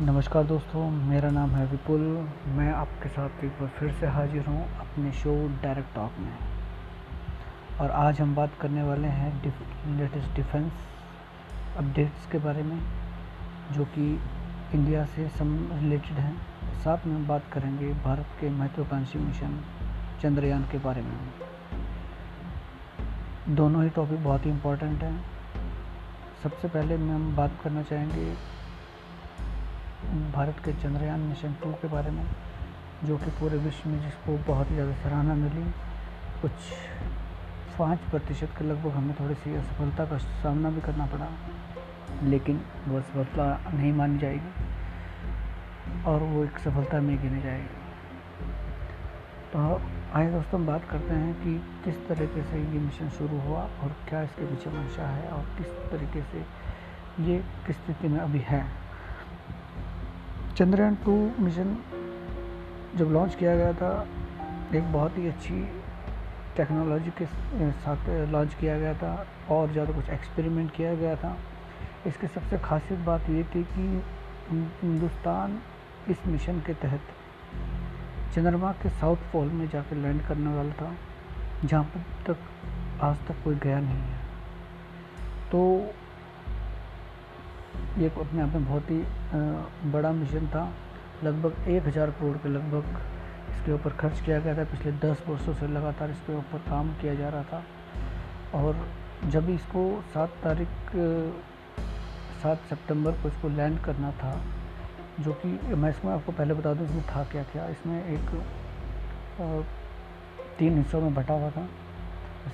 नमस्कार दोस्तों, मेरा नाम है विपुल। मैं आपके साथ एक बार फिर से हाजिर हूँ अपने शो डायरेक्ट टॉक में। और आज हम बात करने वाले हैं लेटेस्ट डिफेंस अपडेट्स के बारे में, जो कि इंडिया से सम रिलेटेड हैं। साथ में हम बात करेंगे भारत के महत्वाकांक्षी मिशन चंद्रयान के बारे में। दोनों ही टॉपिक बहुत ही इम्पोर्टेंट हैं। सबसे पहले मैं हम बात करना चाहेंगे भारत के चंद्रयान मिशन टू के बारे में, जो कि पूरे विश्व में जिसको बहुत ही ज़्यादा सराहना मिली, कुछ पाँच प्रतिशत के लगभग हमें थोड़ी सी असफलता का सामना भी करना पड़ा, लेकिन वो असफलता नहीं मानी जाएगी और वो एक सफलता में गिनी जाएगी। तो आइए दोस्तों, हम बात करते हैं कि किस तरीके से ये मिशन शुरू हुआ और क्या इसके पीछे मंशा है और किस तरीके से ये किस स्थिति में अभी है। चंद्रयान टू मिशन जब लॉन्च किया गया था, एक बहुत ही अच्छी टेक्नोलॉजी के साथ लॉन्च किया गया था और ज़्यादा कुछ एक्सपेरिमेंट किया गया था। इसकी सबसे खासियत बात ये थी कि हिंदुस्तान इस मिशन के तहत चंद्रमा के साउथ पोल में जाकर लैंड करने वाला था, जहाँ तक आज तक कोई गया नहीं है। तो ये अपने आप में बहुत ही बड़ा मिशन था। लगभग एक हज़ार करोड़ के लगभग इसके ऊपर खर्च किया गया था। पिछले दस वर्षों से लगातार इसके ऊपर काम किया जा रहा था। और जब इसको सात तारीख सात सितंबर को इसको लैंड करना था, जो कि मैं इसमें आपको पहले बता दूँ, इसमें था क्या क्या? इसमें एक तीन हिस्सों में बटा हुआ था।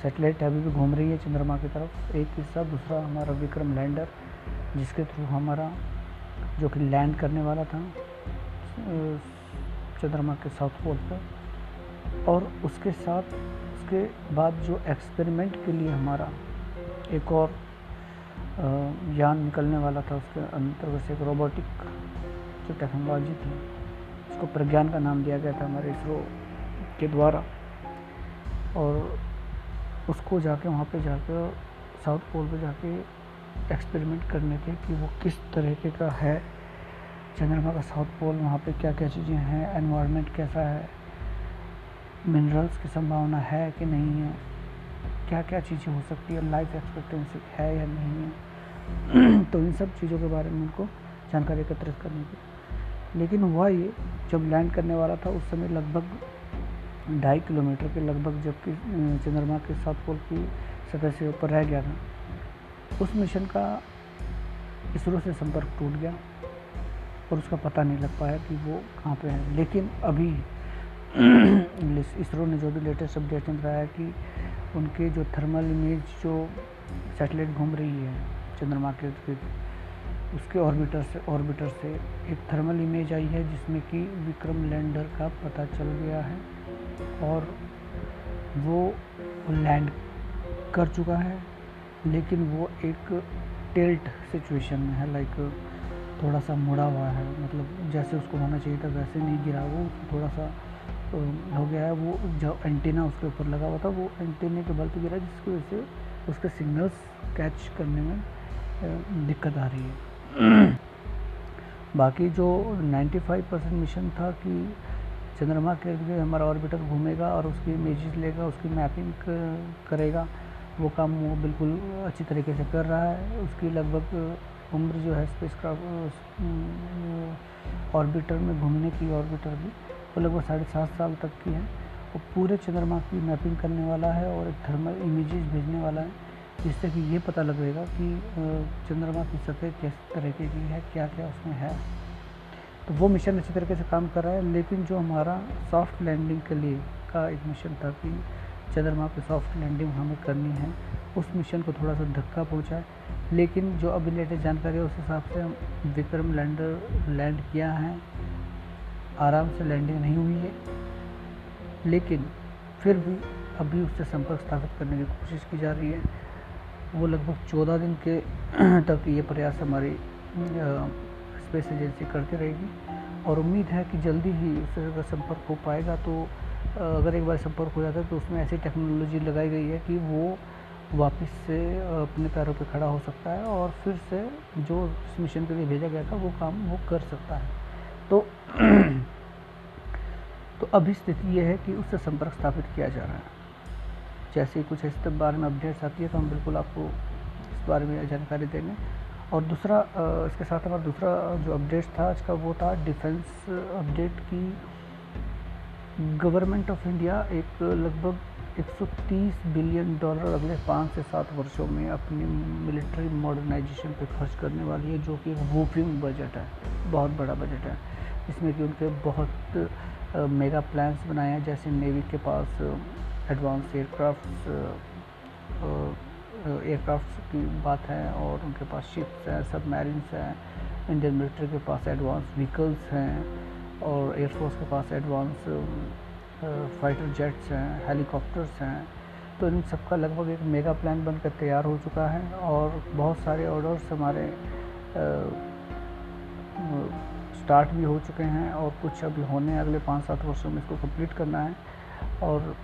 सेटेलाइट अभी भी घूम रही है चंद्रमा की तरफ़। एक हिस्सा, दूसरा हमारा विक्रम लैंडर। जिसके थ्रू हमारा जो कि लैंड करने वाला था चंद्रमा के साउथ पोल पर, और उसके साथ उसके बाद जो एक्सपेरिमेंट के लिए हमारा एक और यान निकलने वाला था, उसके अंतर्गत एक रोबोटिक जो टेक्नोलॉजी थी, उसको प्रज्ञान का नाम दिया गया था हमारे इसरो के द्वारा। और उसको जाके वहाँ पे जाकर साउथ पोल पे जाके एक्सपेरिमेंट करने थे कि वो किस तरीके का है। चंद्रमा का साउथ पोल, वहाँ पे क्या क्या चीज़ें हैं एनवायरनमेंट कैसा है मिनरल्स की संभावना है कि नहीं है क्या क्या चीज़ें हो सकती है लाइफ एक्सपेक्टेंसी है या नहीं है। तो इन सब चीज़ों के बारे में उनको जानकारी एकत्रित करनी थी लेकिन हुआ ये, जब लैंड करने वाला था, उस समय लगभग ढाई किलोमीटर के लगभग जबकि चंद्रमा के साउथ पोल की सतह से ऊपर रह गया था। उस मिशन का इसरो से संपर्क टूट गया और उसका पता नहीं लग पाया कि वो कहाँ पे है। लेकिन अभी इसरो ने जो भी लेटेस्ट अपडेट में बताया कि उनके जो थर्मल इमेज जो सैटेलाइट घूम रही है चंद्रमा के उसके ऑर्बिटर से ऑर्बिटर से एक थर्मल इमेज आई है जिसमें कि विक्रम लैंडर का पता चल गया है और वो लैंड कर चुका है। लेकिन वो एक टिल्ट सिचुएशन में है लाइक थोड़ा सा मुड़ा हुआ है। मतलब जैसे उसको होना चाहिए था, वैसे नहीं गिरा। वो थोड़ा सा हो गया है। वो जो एंटीना उसके ऊपर लगा हुआ था, वो एंटीने के बल पर गिरा जिसकी वजह से उसके सिग्नल्स कैच करने में दिक्कत आ रही है। बाकी जो 95 परसेंट मिशन था कि चंद्रमा के हमारा ऑर्बिटर घूमेगा और उसकी इमेजेस लेगा, उसकी मैपिंग करेगा वो काम वो बिल्कुल अच्छी तरीके से कर रहा है। उसकी लगभग उम्र जो है स्पेस ऑर्बिटर में घूमने की ऑर्बिटर भी वो लगभग साढ़े सात साल तक की है। वो पूरे चंद्रमा की मैपिंग करने वाला है और एक थर्मल इमेजेस भेजने वाला है, जिससे कि ये पता लगेगा कि चंद्रमा की सतह किस तरीके की है क्या क्या उसमें है। तो वो मिशन अच्छी तरीके से काम कर रहा है, लेकिन जो हमारा सॉफ्ट लैंडिंग के लिए का एक मिशन था कि चंद्रमा पे सॉफ्ट लैंडिंग हमें करनी है। उस मिशन को थोड़ा सा धक्का पहुँचा है लेकिन जो अभी लेटेस्ट जानकारी है, उस हिसाब से हम विक्रम लैंडर लैंड किया है। आराम से लैंडिंग नहीं हुई है, लेकिन फिर भी अभी उससे संपर्क स्थापित करने की कोशिश की जा रही है। वो लगभग चौदह दिन के तक ये प्रयास हमारी स्पेस एजेंसी करती रहेगी। और उम्मीद है कि जल्दी ही उससे संपर्क हो पाएगा तो अगर एक बार संपर्क हो जाता है तो उसमें ऐसी टेक्नोलॉजी लगाई गई है कि वो वापस से अपने पैरों पे खड़ा हो सकता है और फिर से जो इस मिशन के लिए भेजा गया था, वो काम वो कर सकता है। तो तो अभी स्थिति ये है कि उससे संपर्क स्थापित किया जा रहा है। जैसे कुछ इस बारे में अपडेट्स आती है तो हम बिल्कुल आपको इस बारे में जानकारी देंगे। और दूसरा इसके साथ हमारा दूसरा जो अपडेट था, आज का वो था डिफेंस अपडेट की गवर्नमेंट ऑफ़ इंडिया एक लगभग 130 बिलियन डॉलर अगले पाँच से सात वर्षों में अपनी मिलिट्री मॉडर्नाइजेशन पे खर्च करने वाली है, जो कि एक वूफिंग बजट है, बहुत बड़ा बजट है। इसमें कि उनके बहुत मेगा प्लान्स बनाए हैं, जैसे नेवी के पास एडवांस एयरक्राफ्ट एयरक्राफ्ट की बात है, और उनके पास शिप्स हैं सब मैरिन्स हैं, इंडियन मिलिट्री के पास एडवांस व्हीकल्स हैं और एयरफोर्स के पास एडवांस फाइटर जेट्स हैं हेलीकॉप्टर्स हैं। तो इन सबका लगभग एक मेगा प्लान बनकर तैयार हो चुका है और बहुत सारे ऑर्डर्स हमारे स्टार्ट भी हो चुके हैं और कुछ अभी होने हैं। अगले पाँच सात वर्षों में इसको कंप्लीट करना है। और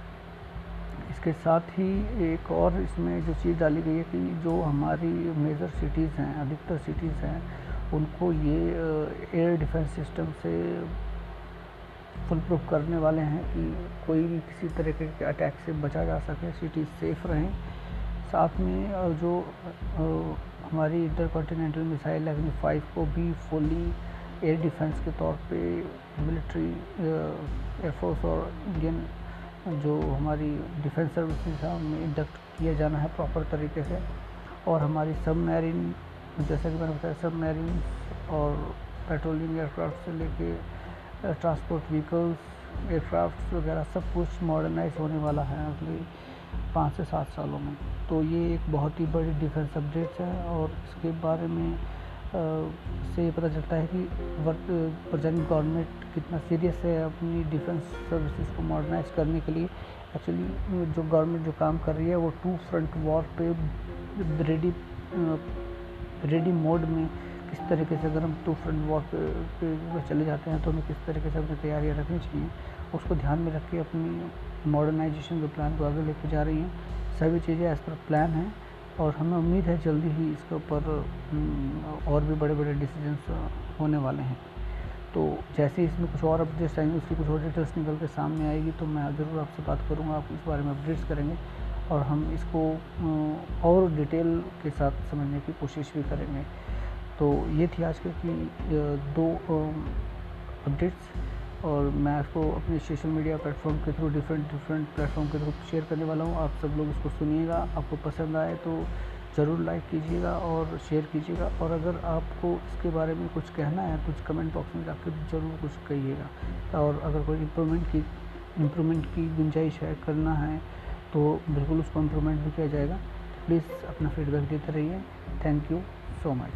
इसके साथ ही एक और इसमें जो चीज़ डाली गई है कि जो हमारी मेजर सिटीज़ हैं, अधिकतर सिटीज़ हैं उनको ये एयर डिफेंस सिस्टम से फुल प्रूफ करने वाले हैं कि कोई भी किसी तरह के अटैक से बचा जा सके सिटी सेफ़ रहें। साथ में जो हमारी intercontinental missile Agni five को भी फुली एयर डिफेंस के तौर पे मिलिट्री एयरफोर्स और इंडियन जो हमारी डिफेंस सर्विसेज़ है उनमें इंडक्ट किया जाना है प्रॉपर तरीके से। और हमारी सब मैरिन जैसे कि मैंने बताया सब मैरिन और पेट्रोलिंग एयरक्राफ्ट से लेके ट्रांसपोर्ट व्हीकल्स एयरक्राफ्ट वगैरह सब कुछ मॉडर्नाइज होने वाला है अगले पाँच से सात सालों में। तो ये एक बहुत ही बड़ी डिफेंस अपडेट्स है और इसके बारे में आ, से पता चलता है कि वर्त प्रेजेंट गवर्नमेंट कितना सीरियस है अपनी डिफेंस सर्विसेज़ को मॉडर्नाइज करने के लिए। एक्चुअली जो गवर्नमेंट जो काम कर रही है वो टू फ्रंट वॉर पे रेडी रेडी मोड में किस तरीके से अगर हम टू फ्रंट वॉक पे, चले जाते हैं तो हमें किस तरीके से अपनी तैयारियाँ रखनी चाहिए उसको ध्यान में रख के अपनी मॉडर्नाइजेशन के प्लान को आगे लेके जा रही हैं। सभी चीज़ें एज़ पर प्लान हैं और हमें उम्मीद है जल्दी ही इसके ऊपर और भी बड़े बड़े डिसीजंस होने वाले हैं। तो जैसे ही इसमें कुछ और अपडेट्स आएँगे उसकी कुछ और डिटेल्स निकल के सामने आएगी तो मैं ज़रूर आपसे बात करूँगा आप इस बारे में अपडेट्स करेंगे। और हम इसको और डिटेल के साथ समझने की कोशिश भी करेंगे। तो ये थी आज की दो अपडेट्स और मैं इसको अपने सोशल मीडिया प्लेटफॉर्म के थ्रू डिफरेंट डिफरेंट प्लेटफॉर्म के थ्रू शेयर करने वाला हूँ। आप सब लोग इसको सुनिएगा, आपको पसंद आए तो ज़रूर लाइक कीजिएगा और शेयर कीजिएगा। और अगर आपको इसके बारे में कुछ कहना है कुछ कमेंट बॉक्स में जाकर ज़रूर कुछ कहिएगा। और अगर कोई इम्प्रूवमेंट की इम्प्रूवमेंट की गुंजाइश है, करना है तो बिल्कुल उसको इम्प्रूवमेंट भी किया जाएगा। तो प्लीज़ अपना फीडबैक देते रहिए। Thank you so much